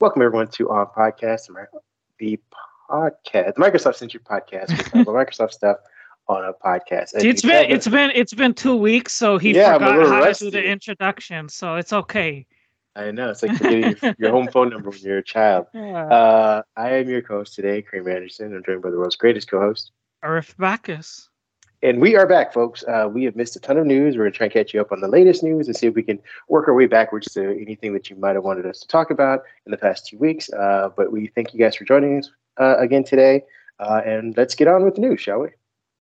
Welcome everyone to On Podcast, the podcast, the Microsoft Century podcast, Microsoft stuff on a podcast. As it's been it's been it's been two weeks, so he yeah, forgot how rusty. to do the introduction, so it's okay. I know it's like forgetting your, your home phone number when you're a child. Yeah. Uh, I am your co-host today, Kareem Anderson. I'm joined by the world's greatest co-host, Arif Bacchus. And we are back, folks. Uh, we have missed a ton of news. We're going to try and catch you up on the latest news and see if we can work our way backwards to anything that you might have wanted us to talk about in the past two weeks. Uh, but we thank you guys for joining us uh, again today. Uh, and let's get on with the news, shall we?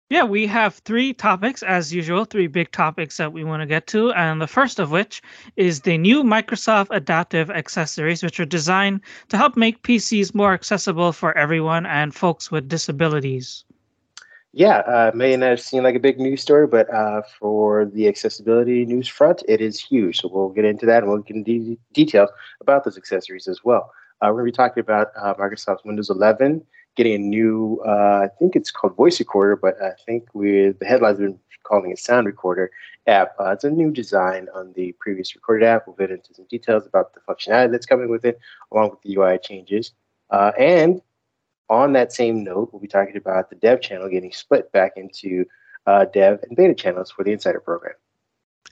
Yeah, we have three topics, as usual, three big topics that we want to get to. And the first of which is the new Microsoft Adaptive Accessories, which are designed to help make PCs more accessible for everyone and folks with disabilities. Yeah, uh, may not have seemed like a big news story, but uh, for the accessibility news front, it is huge. So we'll get into that and we'll get into de- details about those accessories as well. Uh, we're going to be talking about uh, Microsoft Windows 11 getting a new, uh, I think it's called Voice Recorder, but I think with the headlines have been calling it Sound Recorder app. Uh, it's a new design on the previous recorded app. We'll get into some details about the functionality that's coming with it, along with the UI changes. and on that same note, we'll be talking about the dev channel getting split back into uh, dev and beta channels for the Insider program.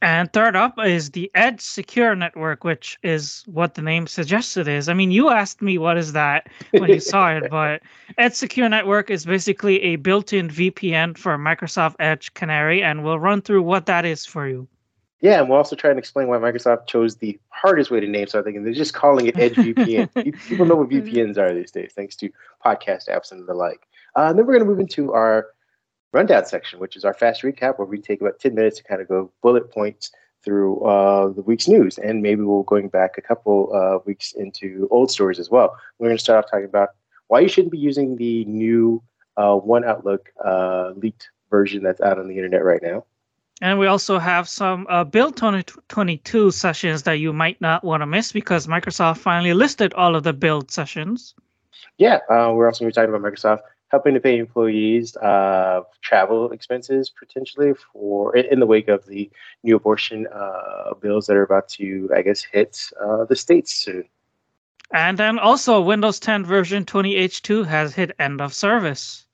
And third up is the Edge Secure Network, which is what the name suggests it is. I mean, you asked me what is that when you saw it, but Edge Secure Network is basically a built-in VPN for Microsoft Edge Canary, and we'll run through what that is for you. Yeah, and we'll also try and explain why Microsoft chose the hardest way to name something, and they're just calling it Edge VPN. People know what VPNs are these days, thanks to podcast apps and the like. Uh, and then we're going to move into our rundown section, which is our fast recap, where we take about 10 minutes to kind of go bullet points through uh, the week's news. And maybe we'll going back a couple uh, weeks into old stories as well. We're going to start off talking about why you shouldn't be using the new uh, One Outlook uh, leaked version that's out on the internet right now. And we also have some uh, Build 2022 sessions that you might not want to miss because Microsoft finally listed all of the build sessions. Yeah, uh, we're also going to be talking about Microsoft helping to pay employees uh, travel expenses potentially for in the wake of the new abortion uh, bills that are about to, I guess, hit uh, the states soon. And then also Windows 10 version 20H2 has hit end of service.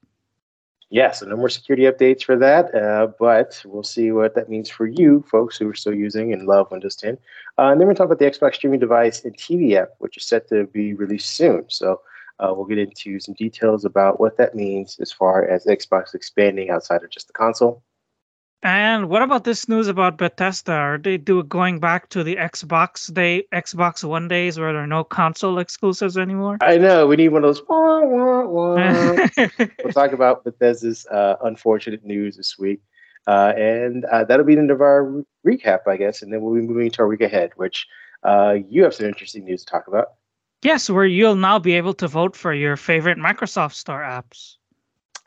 Yeah, so no more security updates for that, uh, but we'll see what that means for you folks who are still using and love Windows 10. Uh, and then we're talking about the Xbox streaming device and TV app, which is set to be released soon. So uh, we'll get into some details about what that means as far as Xbox expanding outside of just the console. And what about this news about Bethesda? Are they do going back to the Xbox day, Xbox One days where there are no console exclusives anymore? I know we need one of those. Wah, wah, wah. we'll talk about Bethesda's uh, unfortunate news this week, uh, and uh, that'll be the end of our re- recap, I guess. And then we'll be moving to our week ahead, which uh, you have some interesting news to talk about. Yes, where you'll now be able to vote for your favorite Microsoft Store apps.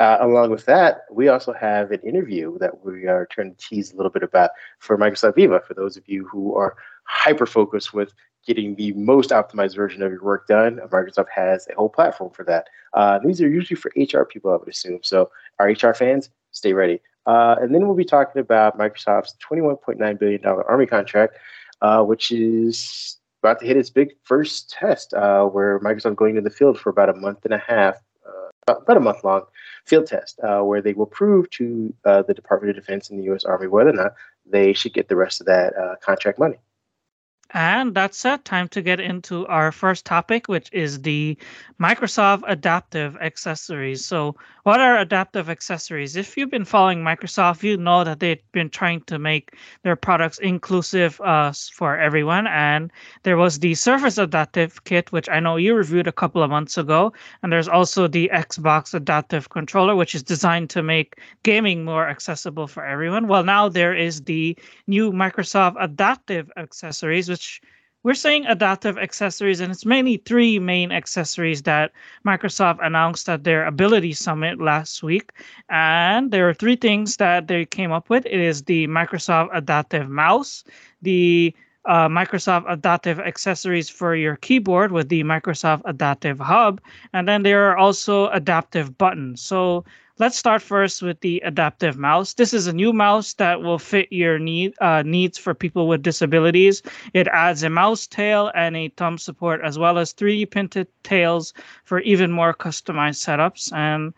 Uh, along with that, we also have an interview that we are trying to tease a little bit about for Microsoft Viva. For those of you who are hyper focused with getting the most optimized version of your work done, Microsoft has a whole platform for that. Uh, these are usually for HR people, I would assume. So, our HR fans, stay ready. Uh, and then we'll be talking about Microsoft's $21.9 billion Army contract, uh, which is about to hit its big first test, uh, where Microsoft going to the field for about a month and a half, about a month long field test uh, where they will prove to uh, the Department of Defense and the U.S. Army whether or not they should get the rest of that uh, contract money. And that's it. Time to get into our first topic, which is the Microsoft Adaptive Accessories. So, what are adaptive accessories? If you've been following Microsoft, you know that they've been trying to make their products inclusive uh, for everyone. And there was the Surface Adaptive Kit, which I know you reviewed a couple of months ago. And there's also the Xbox Adaptive Controller, which is designed to make gaming more accessible for everyone. Well, now there is the new Microsoft Adaptive Accessories, which we're saying adaptive accessories, and it's mainly three main accessories that Microsoft announced at their Ability Summit last week. And there are three things that they came up with it is the Microsoft Adaptive Mouse, the uh, Microsoft Adaptive accessories for your keyboard with the Microsoft Adaptive Hub, and then there are also adaptive buttons. So let's start first with the adaptive mouse. This is a new mouse that will fit your need uh, needs for people with disabilities. It adds a mouse tail and a thumb support, as well as 3D printed tails for even more customized setups. And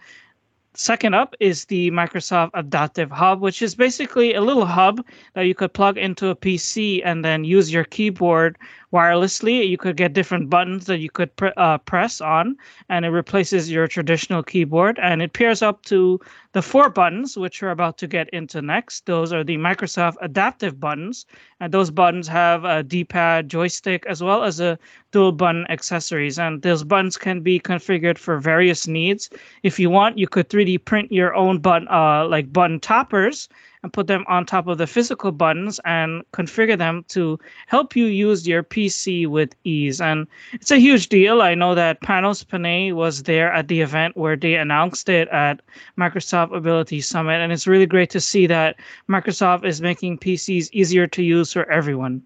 Second up is the Microsoft Adaptive Hub, which is basically a little hub that you could plug into a PC and then use your keyboard wirelessly. You could get different buttons that you could pr- uh, press on, and it replaces your traditional keyboard. And it pairs up to the four buttons, which we're about to get into next. Those are the Microsoft Adaptive buttons, and those buttons have a D-pad, joystick, as well as a dual button accessories. And those buttons can be configured for various needs. If you want, you could 3D print your own button, uh, like button toppers and put them on top of the physical buttons and configure them to help you use your PC with ease. And it's a huge deal. I know that Panos Panay was there at the event where they announced it at Microsoft Ability Summit. And it's really great to see that Microsoft is making PCs easier to use for everyone.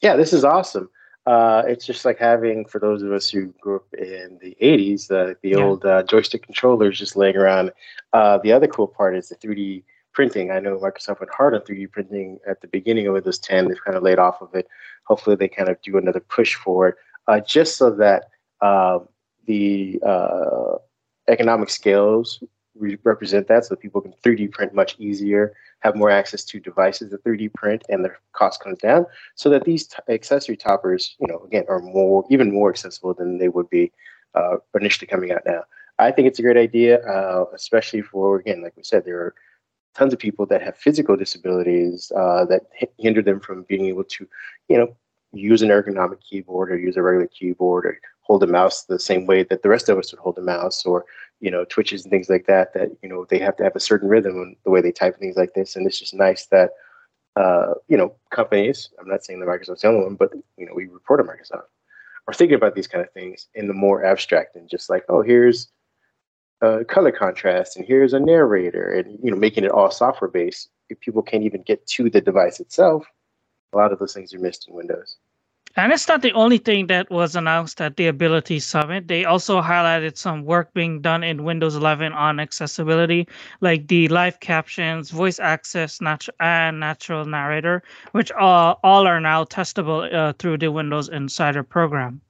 Yeah, this is awesome. Uh, it's just like having, for those of us who grew up in the 80s, uh, the yeah. old uh, joystick controllers just laying around. Uh, the other cool part is the 3D printing. I know Microsoft went hard on 3D printing at the beginning of Windows 10. They've kind of laid off of it. Hopefully, they kind of do another push for it, uh, just so that uh, the uh, economic scales re- represent that, so people can 3D print much easier, have more access to devices that 3D print, and their cost comes down, so that these t- accessory toppers, you know, again, are more even more accessible than they would be uh, initially coming out now. I think it's a great idea, uh, especially for again, like we said, there are tons of people that have physical disabilities uh, that hinder them from being able to, you know, use an ergonomic keyboard or use a regular keyboard or hold a mouse the same way that the rest of us would hold a mouse or you know twitches and things like that that you know they have to have a certain rhythm in the way they type things like this. And it's just nice that uh, you know companies i'm not saying that microsoft's the only one but you know we report on microsoft are thinking about these kind of things in the more abstract and just like oh here's uh, color contrast and here's a narrator and you know making it all software based if people can't even get to the device itself a lot of those things are missed in windows. And it's not the only thing that was announced at the ability summit. They also highlighted some work being done in windows 11 on accessibility like the live captions voice access natu- and natural narrator which all, all are now testable uh, through the windows insider program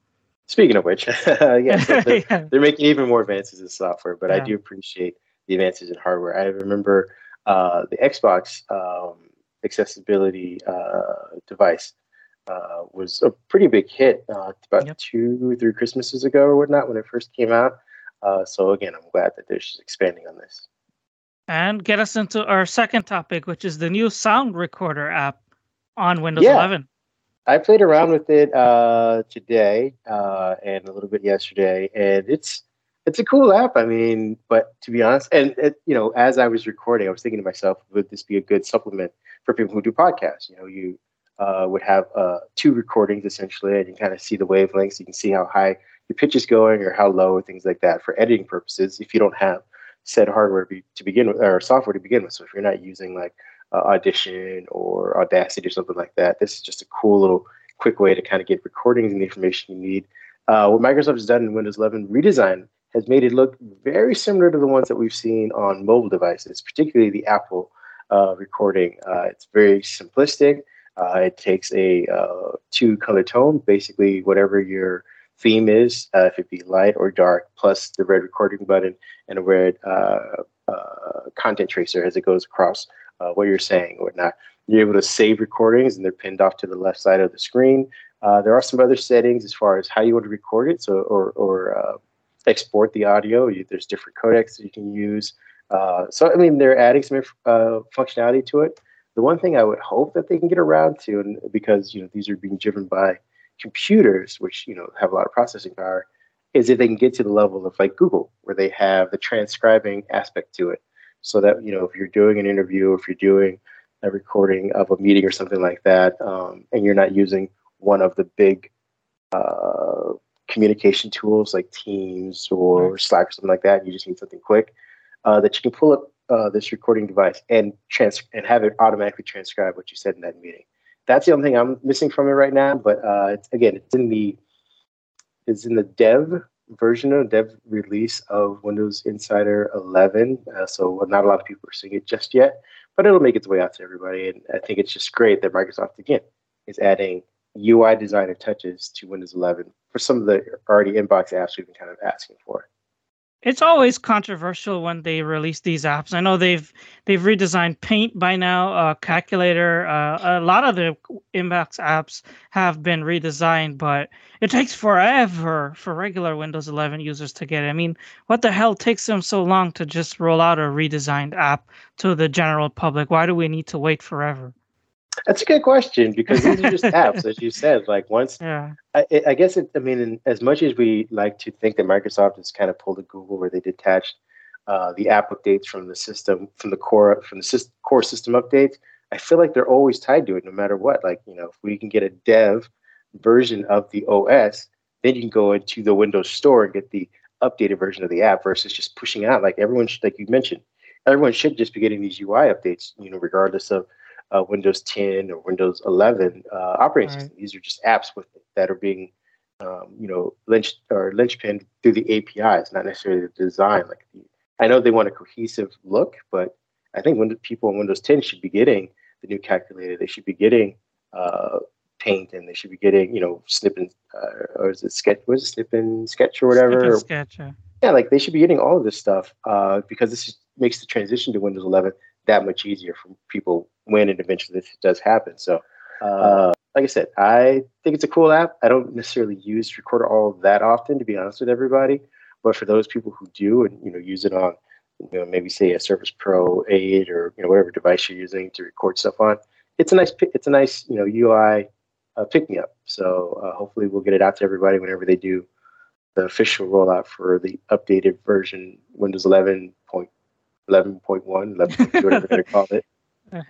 Speaking of which, yes, they're, yeah. they're, making even more advances in software, but yeah. I do appreciate the advances in hardware. I remember uh, the Xbox um, accessibility uh, device uh, was a pretty big hit uh, about yep. two three Christmases ago or whatnot when it first came out. Uh, so again, I'm glad that they're just expanding on this. And get us into our second topic, which is the new sound recorder app on Windows yeah. 11. I played around with it uh, today uh, and a little bit yesterday, and it's it's a cool app. I mean, but to be honest, and it, you know, as I was recording, I was thinking to myself, would this be a good supplement for people who do podcasts? You know, you uh, would have uh, two recordings essentially, and you kind of see the wavelengths. You can see how high your pitch is going or how low, things like that for editing purposes. If you don't have said hardware be, to begin with or software to begin with, so if you're not using like uh, Audition or Audacity or something like that. This is just a cool little quick way to kind of get recordings and the information you need. Uh, what Microsoft has done in Windows 11 redesign has made it look very similar to the ones that we've seen on mobile devices, particularly the Apple uh, recording. Uh, it's very simplistic. Uh, it takes a uh, two color tone, basically whatever your theme is, if it be light or dark, plus the red recording button and a red content tracer as it goes across uh, what you're saying or whatnot. You're able to save recordings and they're pinned off to the left side of the screen. Uh, there are some other settings as far as how you want to record it, so or or uh, export the audio. You, there's different codecs that you can use. Uh, so I mean, they're adding some uh, functionality to it. The one thing I would hope that they can get around to, and because you know these are being driven by computers, which you know have a lot of processing power, is if they can get to the level of like Google, where they have the transcribing aspect to it so that you know if you're doing an interview, if you're doing a recording of a meeting or something like that, um, and you're not using one of the big uh, communication tools like Teams or Slack or something like that, you just need something quick, uh, that you can pull up uh, this recording device and trans and have it automatically transcribe what you said in that meeting. That's the only thing I'm missing from it right now. But uh, it's, again, it's in the it's in the dev version of dev release of Windows Insider 11. Uh, so not a lot of people are seeing it just yet, but it'll make its way out to everybody. And I think it's just great that Microsoft again is adding UI designer touches to Windows 11 for some of the already inbox apps we've been kind of asking for it's always controversial when they release these apps. I know they've they've redesigned Paint by now, uh, Calculator. Uh, a lot of the inbox apps have been redesigned, but it takes forever for regular Windows 11 users to get it. I mean, what the hell takes them so long to just roll out a redesigned app to the general public? Why do we need to wait forever? That's a good question because these are just apps, as you said. Like once, yeah. I, I guess it. I mean, as much as we like to think that Microsoft has kind of pulled a Google where they detached uh, the app updates from the system, from the core, from the system, core system updates, I feel like they're always tied to it, no matter what. Like you know, if we can get a dev version of the OS, then you can go into the Windows Store and get the updated version of the app versus just pushing out. Like everyone, should, like you mentioned, everyone should just be getting these UI updates. You know, regardless of uh, Windows 10 or Windows 11 uh, operating right. system. These are just apps with that are being, um, you know, lynched or linchpinned through the APIs, not necessarily the design. Like I know they want a cohesive look, but I think when people on Windows 10 should be getting the new calculator, they should be getting uh, Paint, and they should be getting, you know, snipping uh, or is it sketch? Was it snipping sketch or whatever? sketch. Yeah. yeah, like they should be getting all of this stuff uh, because this is, makes the transition to Windows 11 that much easier for people when and eventually this does happen. So, uh, like I said, I think it's a cool app. I don't necessarily use Recorder all that often, to be honest with everybody. But for those people who do, and you know, use it on, you know, maybe say a Surface Pro 8 or you know whatever device you're using to record stuff on, it's a nice, it's a nice, you know, UI uh, pick me up. So uh, hopefully we'll get it out to everybody whenever they do the official rollout for the updated version Windows 11 point 11.1, 11.2, whatever they're call it.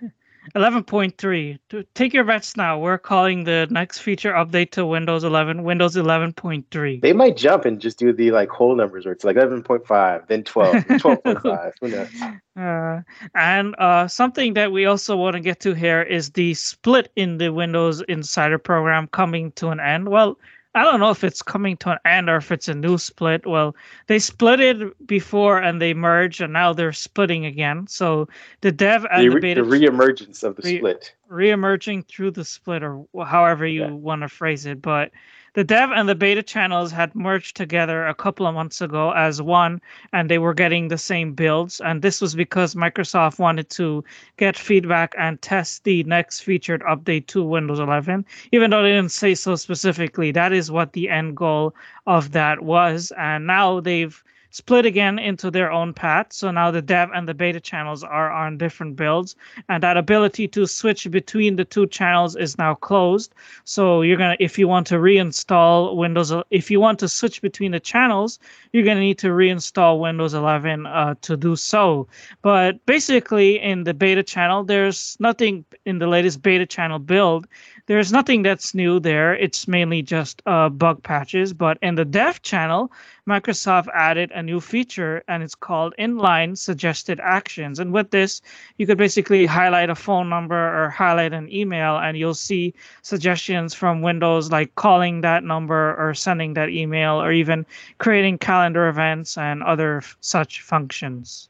11.3. Take your bets now. We're calling the next feature update to Windows 11 Windows 11.3. They might jump and just do the like whole numbers where it's like 11.5, then 12, 12.5. Who knows? Uh, and uh, something that we also want to get to here is the split in the Windows Insider program coming to an end. Well, I don't know if it's coming to an end or if it's a new split. Well, they split it before and they merged, and now they're splitting again. So the dev and the, the beta the reemergence of the re- split, reemerging through the split, or however you yeah. want to phrase it. But the dev and the beta channels had merged together a couple of months ago as one, and they were getting the same builds. And this was because Microsoft wanted to get feedback and test the next featured update to Windows 11. Even though they didn't say so specifically, that is what the end goal of that was. And now they've split again into their own path. So now the dev and the beta channels are on different builds, and that ability to switch between the two channels is now closed. So you're gonna, if you want to reinstall Windows, if you want to switch between the channels, you're gonna need to reinstall Windows 11 uh, to do so. But basically, in the beta channel, there's nothing in the latest beta channel build there's nothing that's new there. It's mainly just uh, bug patches. But in the dev channel, Microsoft added a new feature and it's called inline suggested actions. And with this, you could basically highlight a phone number or highlight an email and you'll see suggestions from Windows like calling that number or sending that email or even creating calendar events and other f- such functions.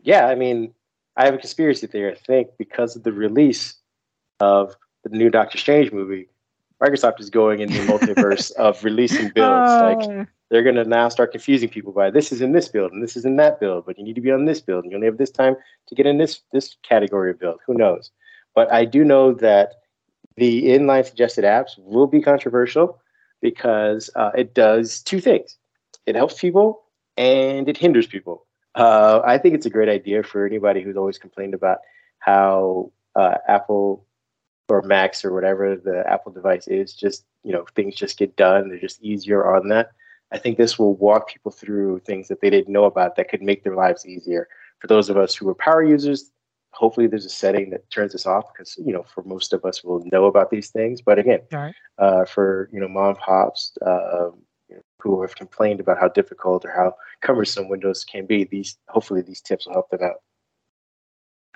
Yeah, I mean, I have a conspiracy theory. I think because of the release of the new Doctor Strange movie, Microsoft is going in the multiverse of releasing builds. Uh, like they're gonna now start confusing people by this is in this build and this is in that build, but you need to be on this build and you only have this time to get in this this category of build. Who knows? But I do know that the inline suggested apps will be controversial because uh, it does two things. It helps people and it hinders people. Uh, I think it's a great idea for anybody who's always complained about how uh, Apple or Macs or whatever the Apple device is, just you know things just get done. They're just easier on that. I think this will walk people through things that they didn't know about that could make their lives easier. For those of us who are power users, hopefully there's a setting that turns this off because you know for most of us we'll know about these things. But again, right. uh, for you know mom pops uh, who have complained about how difficult or how cumbersome Windows can be, these hopefully these tips will help them out.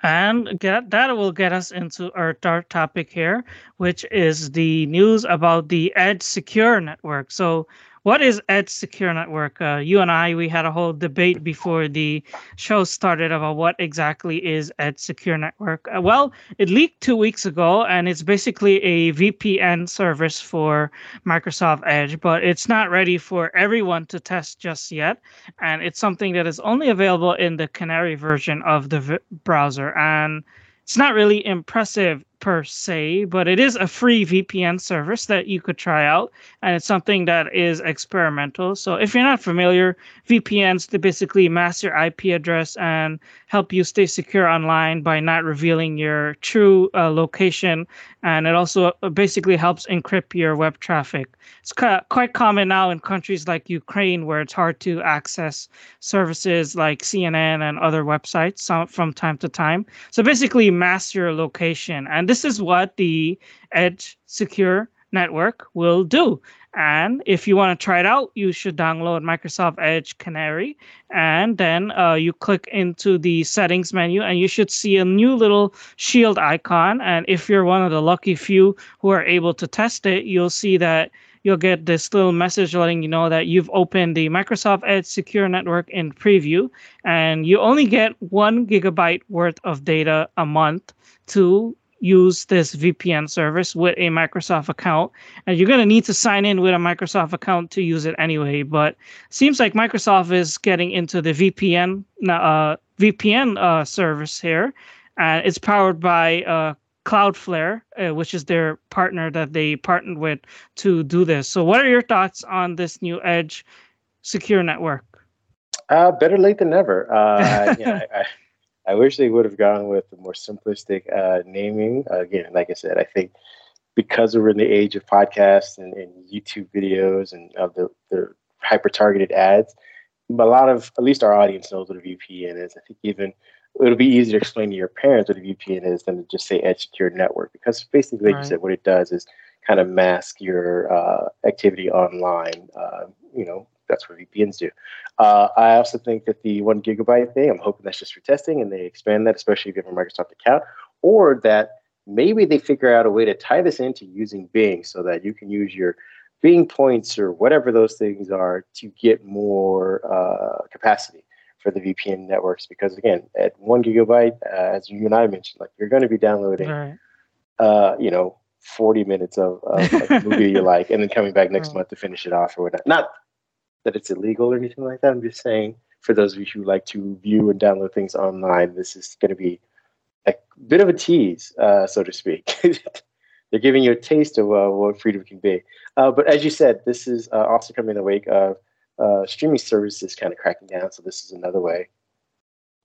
And get, that will get us into our third topic here, which is the news about the Edge Secure Network. So, what is Edge Secure Network? Uh, you and I, we had a whole debate before the show started about what exactly is Edge Secure Network. Uh, well, it leaked two weeks ago, and it's basically a VPN service for Microsoft Edge, but it's not ready for everyone to test just yet. And it's something that is only available in the Canary version of the v- browser. And it's not really impressive per se, but it is a free VPN service that you could try out, and it's something that is experimental. So if you're not familiar, VPNs to basically mask your IP address and help you stay secure online by not revealing your true uh, location, and it also uh, basically helps encrypt your web traffic. It's quite common now in countries like Ukraine where it's hard to access services like CNN and other websites from time to time. So basically, mask your location and this is what the Edge Secure Network will do. And if you want to try it out, you should download Microsoft Edge Canary. And then uh, you click into the settings menu, and you should see a new little shield icon. And if you're one of the lucky few who are able to test it, you'll see that you'll get this little message letting you know that you've opened the Microsoft Edge Secure Network in preview. And you only get one gigabyte worth of data a month to use this VPN service with a Microsoft account. And you're going to need to sign in with a Microsoft account to use it anyway. But seems like Microsoft is getting into the VPN uh, VPN uh, service here, and it's powered by uh, Cloudflare, uh, which is their partner that they partnered with to do this. So, what are your thoughts on this new Edge secure network? Uh, better late than never. Uh, yeah, I, I wish they would have gone with a more simplistic uh, naming. Uh, again, like I said, I think because we're in the age of podcasts and, and YouTube videos and of the, the hyper targeted ads, but a lot of at least our audience knows what a VPN is. I think even it'll be easier to explain to your parents what a VPN is than to just say Edge Secure Network because basically, like right. you said, what it does is kind of mask your uh, activity online. Uh, you know, that's what VPNs do. Uh, I also think that the one gigabyte thing, I'm hoping that's just for testing and they expand that, especially if you have a Microsoft account, or that maybe they figure out a way to tie this into using Bing so that you can use your Bing points or whatever those things are to get more uh, capacity for the VPN networks. Because again, at one gigabyte, uh, as you and I mentioned, like you're going to be downloading, right. uh, you know, 40 minutes of, of a movie you like, and then coming back next right. month to finish it off or whatnot. Not that it's illegal or anything like that. I'm just saying for those of you who like to view and download things online, this is going to be a bit of a tease, uh, so to speak. They're giving you a taste of uh, what freedom can be. Uh, but as you said, this is uh, also coming in the wake of uh, streaming services kind of cracking down. So this is another way,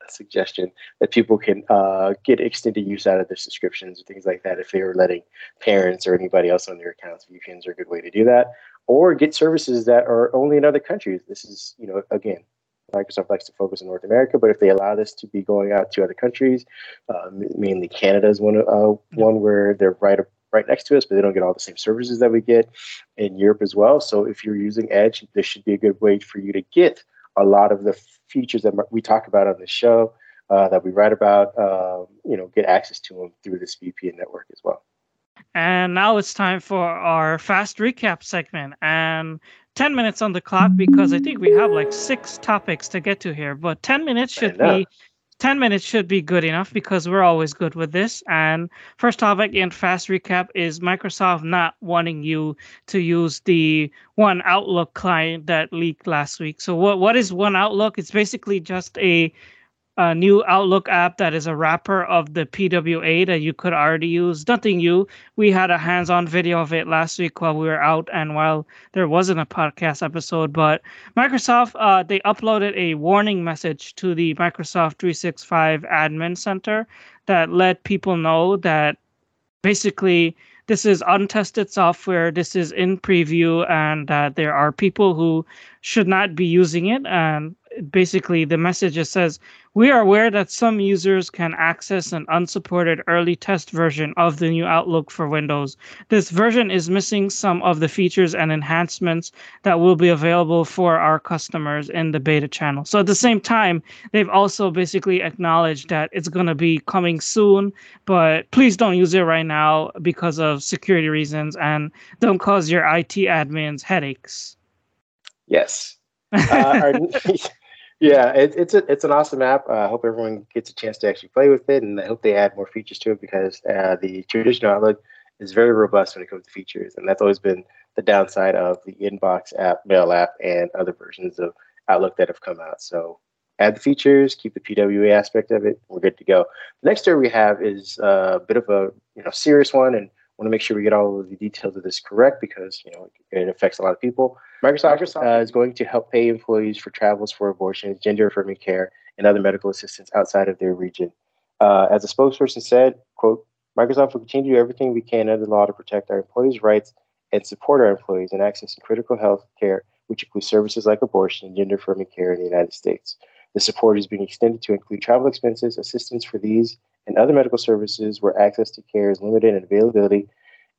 a suggestion that people can uh, get extended use out of their subscriptions or things like that. If they are letting parents or anybody else on their accounts, VPNs are a good way to do that or get services that are only in other countries. This is, you know, again, Microsoft likes to focus in North America, but if they allow this to be going out to other countries, uh, mainly Canada is one uh, one where they're right right next to us, but they don't get all the same services that we get in Europe as well. So if you're using Edge, this should be a good way for you to get a lot of the features that we talk about on the show, uh, that we write about. Um, you know, get access to them through this VPN network as well. And now it's time for our fast recap segment. And 10 minutes on the clock because I think we have like six topics to get to here. But 10 minutes should be 10 minutes should be good enough because we're always good with this. And first topic in fast recap is Microsoft not wanting you to use the One Outlook client that leaked last week. So what what is One Outlook? It's basically just a a new Outlook app that is a wrapper of the PWA that you could already use. Nothing new. We had a hands on video of it last week while we were out and while there wasn't a podcast episode. But Microsoft, uh, they uploaded a warning message to the Microsoft 365 Admin Center that let people know that basically this is untested software this is in preview and that there are people who should not be using it and basically the message just says we are aware that some users can access an unsupported early test version of the new Outlook for Windows. This version is missing some of the features and enhancements that will be available for our customers in the beta channel. So at the same time, they've also basically acknowledged that it's going to be coming soon, but please don't use it right now because of security reasons and don't cause your IT admins headaches. Yes. Uh, our, yeah, it, it's a, it's an awesome app. Uh, I hope everyone gets a chance to actually play with it, and I hope they add more features to it because uh, the traditional Outlook is very robust when it comes to features, and that's always been the downside of the Inbox app, Mail app, and other versions of Outlook that have come out. So add the features, keep the PWA aspect of it, we're good to go. The next story we have is a bit of a you know serious one, and want to make sure we get all of the details of this correct because you know it affects a lot of people. Microsoft, Microsoft uh, is going to help pay employees for travels for abortion, gender affirming care, and other medical assistance outside of their region. Uh, as a spokesperson said, "quote Microsoft will continue to do everything we can under the law to protect our employees' rights and support our employees in accessing critical health care, which includes services like abortion and gender affirming care in the United States. The support is being extended to include travel expenses, assistance for these and other medical services where access to care is limited and availability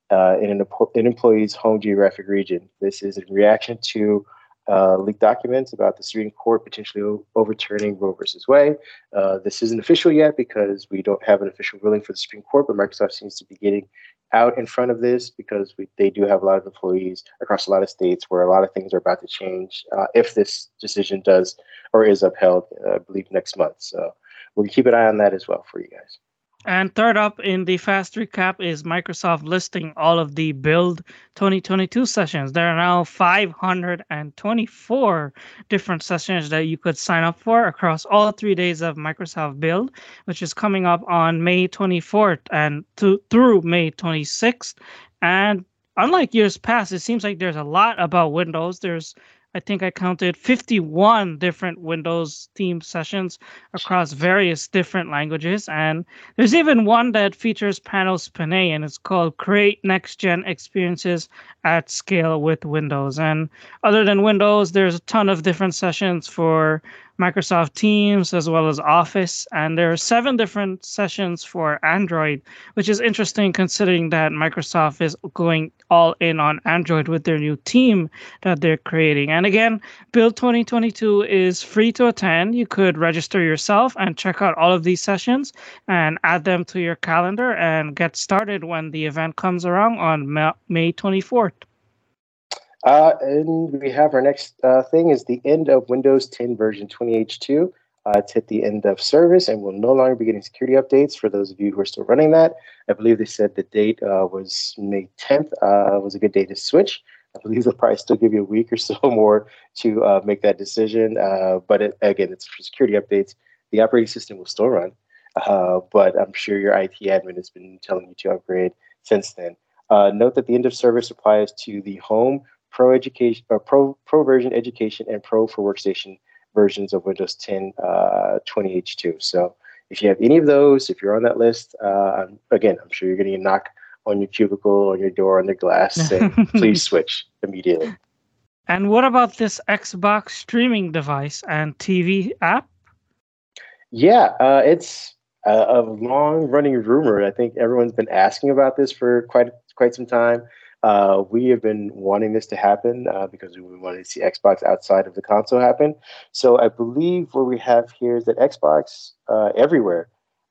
uh, in an, an, employee's home geographic region. This is in reaction to uh, leaked documents about the Supreme Court potentially overturning Roe versus Wade. Uh, this isn't official yet because we don't have an official ruling for the Supreme Court, but Microsoft seems to be getting out in front of this because we, they do have a lot of employees across a lot of states where a lot of things are about to change uh, if this decision does or is upheld, uh, I believe, next month. So we'll keep an eye on that as well for you guys. And third up in the fast recap is Microsoft listing all of the Build 2022 sessions. There are now 524 different sessions that you could sign up for across all three days of Microsoft Build, which is coming up on May 24th and to, through May 26th. And unlike years past, it seems like there's a lot about Windows. There's I think I counted 51 different Windows theme sessions across various different languages. And there's even one that features Panos Panay, and it's called Create Next Gen Experiences at Scale with Windows. And other than Windows, there's a ton of different sessions for Microsoft Teams as well as Office. And there are seven different sessions for Android, which is interesting considering that Microsoft is going all in on Android with their new team that they're creating. And again, Build 2022 is free to attend. You could register yourself and check out all of these sessions and add them to your calendar and get started when the event comes around on May 24th. Uh, and we have our next uh, thing is the end of Windows 10 version 20H2. Uh, it's hit the end of service and will no longer be getting security updates for those of you who are still running that. I believe they said the date uh, was May 10th uh, was a good day to switch. I believe they'll probably still give you a week or so more to uh, make that decision. But it, again, it's for security updates. The operating system will still run, but I'm sure your IT admin has been telling you to upgrade since then. note that the end of service applies to the home Pro Education, or Pro Pro version Education, and Pro for Workstation versions of Windows 10 uh, 20H2. So if you have any of those, if you're on that list, uh, again, I'm sure you're getting a knock on your cubicle, on your door, on the glass, saying, please switch immediately. And what about this Xbox streaming device and TV app? Yeah, uh, it's a, a long-running rumor. I think everyone's been asking about this for quite quite some time. Uh, we have been wanting this to happen uh, because we wanted to see Xbox outside of the console happen. So I believe what we have here is that Xbox uh, everywhere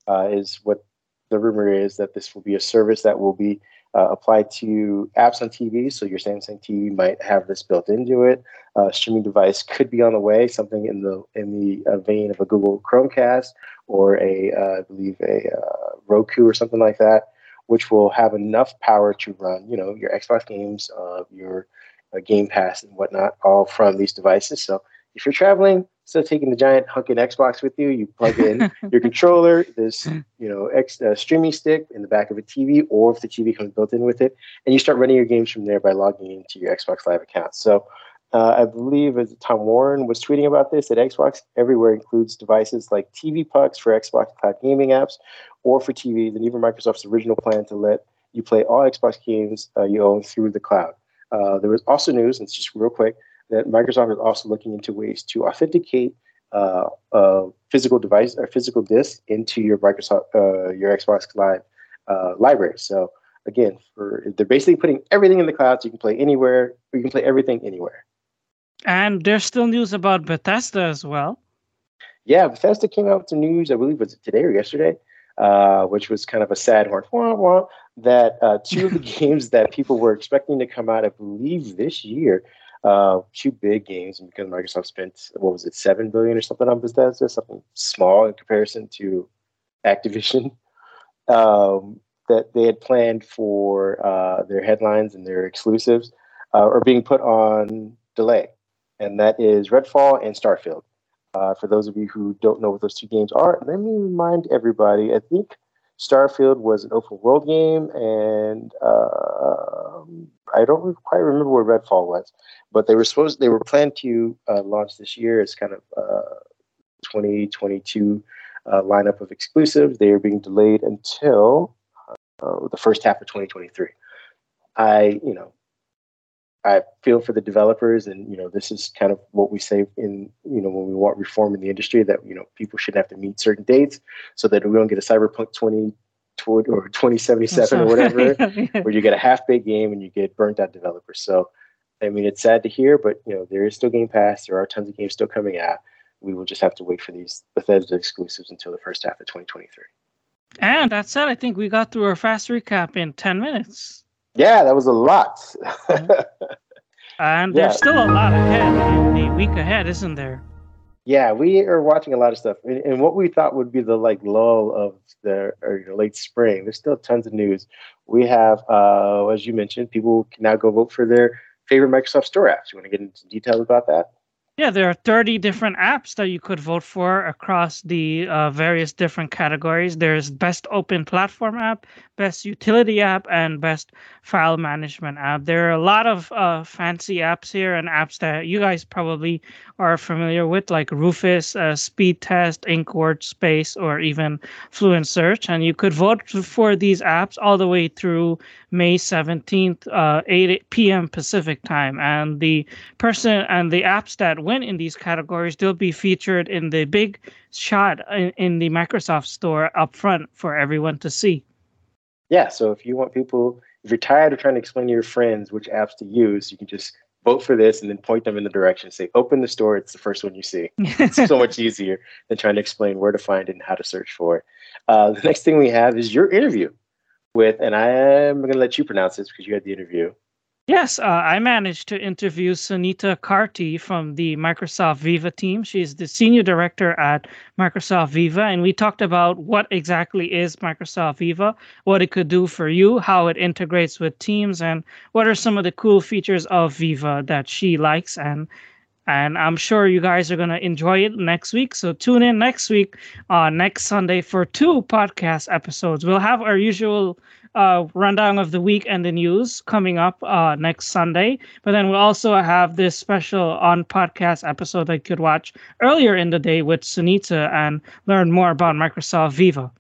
uh, is what the rumor is that this will be a service that will be uh, applied to apps on TV. So your Samsung TV might have this built into it. Uh, streaming device could be on the way, something in the in the vein of a Google Chromecast or a I believe a Roku or something like that which will have enough power to run, you know, your Xbox games, uh, your uh, Game Pass and whatnot, all from these devices. So if you're traveling, instead of taking the giant hunking Xbox with you, you plug in your controller, this, you know, X uh, streaming stick in the back of a TV, or if the TV comes built in with it, and you start running your games from there by logging into your Xbox Live account. So uh, I believe Tom Warren was tweeting about this, that Xbox Everywhere includes devices like TV pucks for Xbox Cloud gaming apps or for TVs, and even Microsoft's original plan to let you play all Xbox games uh, you own through the cloud. Uh, there was also news, and it's just real quick, that Microsoft is also looking into ways to authenticate uh, a physical device or physical disc into your Microsoft, uh, your Xbox Live uh, library. So again, for they're basically putting everything in the cloud, so you can play anywhere. or You can play everything anywhere. And there's still news about Bethesda as well. Yeah, Bethesda came out with the news, I believe was it today or yesterday, uh, which was kind of a sad horn. Wah, wah, that uh, two of the games that people were expecting to come out, I believe, this year, uh, two big games, and because Microsoft spent what was it, seven billion or something on Bethesda, something small in comparison to Activision, um, that they had planned for uh, their headlines and their exclusives uh, are being put on delay, and that is Redfall and Starfield. Uh, for those of you who don't know what those two games are, let me remind everybody. I think Starfield was an open world game, and uh, I don't quite remember where Redfall was, but they were supposed they were planned to uh, launch this year as kind of uh, 2022 uh, lineup of exclusives. They are being delayed until uh, the first half of 2023. I, you know, I feel for the developers, and you know, this is kind of what we say in you know when we want reform in the industry that you know people shouldn't have to meet certain dates so that we don't get a cyberpunk 20 or 2077 or whatever, where you get a half baked game and you get burnt out developers. So, I mean, it's sad to hear, but you know, there is still Game Pass. There are tons of games still coming out. We will just have to wait for these Bethesda exclusives until the first half of 2023. And that said, I think we got through our fast recap in 10 minutes. Yeah, that was a lot. and there's yeah. still a lot ahead in the week ahead, isn't there? Yeah, we are watching a lot of stuff, and, and what we thought would be the like lull of the or, late spring. There's still tons of news. We have, uh, as you mentioned, people can now go vote for their favorite Microsoft Store apps. You want to get into details about that? Yeah, there are 30 different apps that you could vote for across the uh, various different categories. There's Best Open Platform App, Best Utility App, and Best File Management App. There are a lot of uh, fancy apps here and apps that you guys probably are familiar with, like Rufus, uh, Speed Test, Ink Workspace, or even Fluent Search. And you could vote for these apps all the way through May 17th, uh, 8 p.m. Pacific time. And the person and the apps that win in these categories, they'll be featured in the big shot in, in the Microsoft store up front for everyone to see. Yeah, so if you want people, if you're tired of trying to explain to your friends which apps to use, you can just vote for this and then point them in the direction. Say, open the store. It's the first one you see. It's so much easier than trying to explain where to find it and how to search for it. Uh, the next thing we have is your interview with, and I am going to let you pronounce this because you had the interview. Yes, uh, I managed to interview Sunita Karti from the Microsoft Viva team. She's the senior director at Microsoft Viva, and we talked about what exactly is Microsoft Viva, what it could do for you, how it integrates with Teams, and what are some of the cool features of Viva that she likes and and I'm sure you guys are going to enjoy it next week. So tune in next week, uh, next Sunday for two podcast episodes. We'll have our usual uh, rundown of the week and the news coming up uh, next Sunday. But then we'll also have this special on podcast episode that you could watch earlier in the day with Sunita and learn more about Microsoft Viva.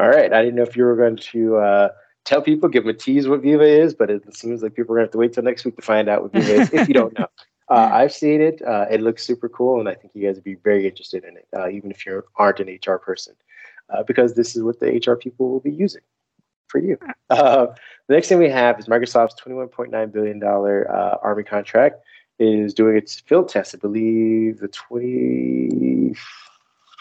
All right. I didn't know if you were going to uh, tell people, give them a tease what Viva is, but it seems like people are going to have to wait till next week to find out what Viva is if you don't know. Uh, I've seen it. Uh, it looks super cool, and I think you guys would be very interested in it, uh, even if you aren't an HR person, uh, because this is what the HR people will be using for you. Uh, the next thing we have is Microsoft's $21.9 billion uh, Army contract is doing its field test, I believe the 20,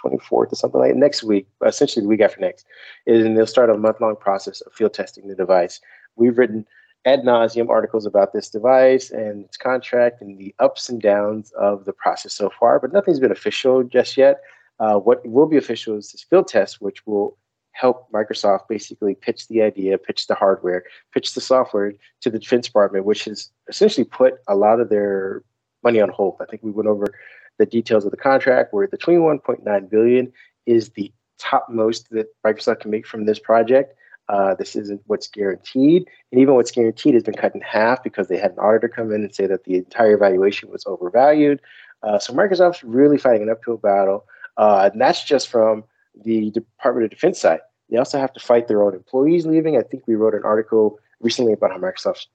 24th or something like next week, essentially the week after next, and they'll start a month long process of field testing the device. We've written ad nauseum articles about this device and its contract and the ups and downs of the process so far, but nothing's been official just yet. Uh, what will be official is this field test, which will help Microsoft basically pitch the idea, pitch the hardware, pitch the software to the Defense Department, which has essentially put a lot of their money on hold. I think we went over the details of the contract, where the 21.9 billion is the topmost that Microsoft can make from this project. Uh, this isn't what's guaranteed, and even what's guaranteed has been cut in half because they had an auditor come in and say that the entire valuation was overvalued. Uh, so Microsoft's really fighting an uphill battle, uh, and that's just from the Department of Defense side. They also have to fight their own employees leaving. I think we wrote an article recently about how Microsoft's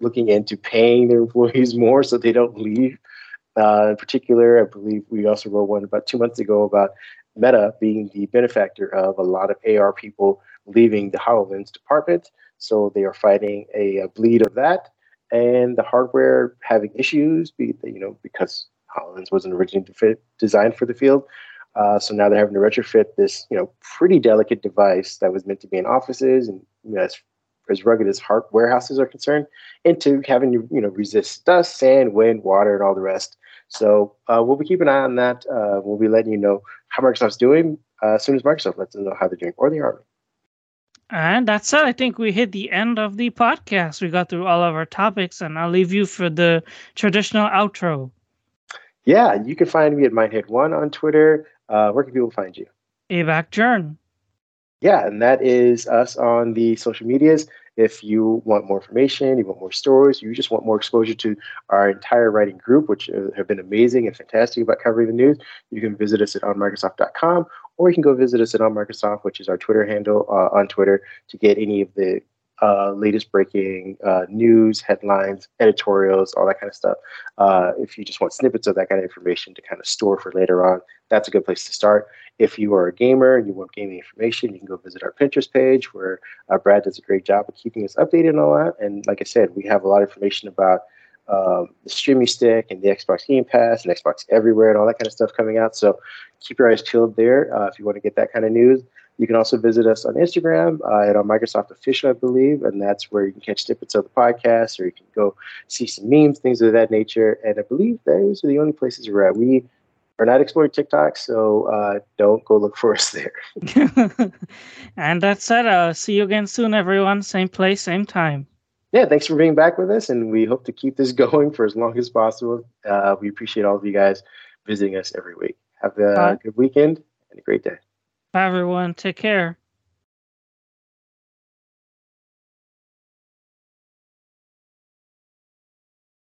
looking into paying their employees more so they don't leave. Uh, in particular, I believe we also wrote one about two months ago about Meta being the benefactor of a lot of AR people leaving the HoloLens department. So they are fighting a, bleed of that, and the hardware having issues, be, you know, because HoloLens wasn't originally designed for the field. Uh, so now they're having to retrofit this, you know, pretty delicate device that was meant to be in offices and you know, as rugged as hard warehouses are concerned, into having you you know resist dust, sand, wind, water, and all the rest. So uh, we'll be keeping an eye on that. Uh, we'll be letting you know how Microsoft's doing uh, as soon as Microsoft lets us know how they're doing, or the Army. And that's it. I think we hit the end of the podcast. We got through all of our topics, and I'll leave you for the traditional outro. Yeah, you can find me at Mindhead1 on Twitter. Uh, where can people find you? ABAC Journ. Yeah, and that is us on the social medias. If you want more information, you want more stories, you just want more exposure to our entire writing group, which uh, have been amazing and fantastic about covering the news, you can visit us at onmicrosoft.com or you can go visit us at On Microsoft, which is our Twitter handle uh, on Twitter, to get any of the uh, latest breaking uh, news, headlines, editorials, all that kind of stuff. Uh, if you just want snippets of that kind of information to kind of store for later on, that's a good place to start. If you are a gamer and you want gaming information, you can go visit our Pinterest page where uh, Brad does a great job of keeping us updated and all that. And like I said, we have a lot of information about um, the streaming stick and the Xbox Game Pass and Xbox Everywhere and all that kind of stuff coming out. So keep your eyes peeled there uh, if you want to get that kind of news. You can also visit us on Instagram uh, at our Microsoft Official, I believe, and that's where you can catch snippets of the podcast or you can go see some memes, things of that nature. And I believe those are the only places we're at. We are not exploring TikTok, so uh, don't go look for us there. and that's it. Uh, see you again soon, everyone. Same place, same time yeah, thanks for being back with us, and we hope to keep this going for as long as possible. Uh, we appreciate all of you guys visiting us every week. Have a Bye. good weekend and a great day. Bye, everyone. Take care.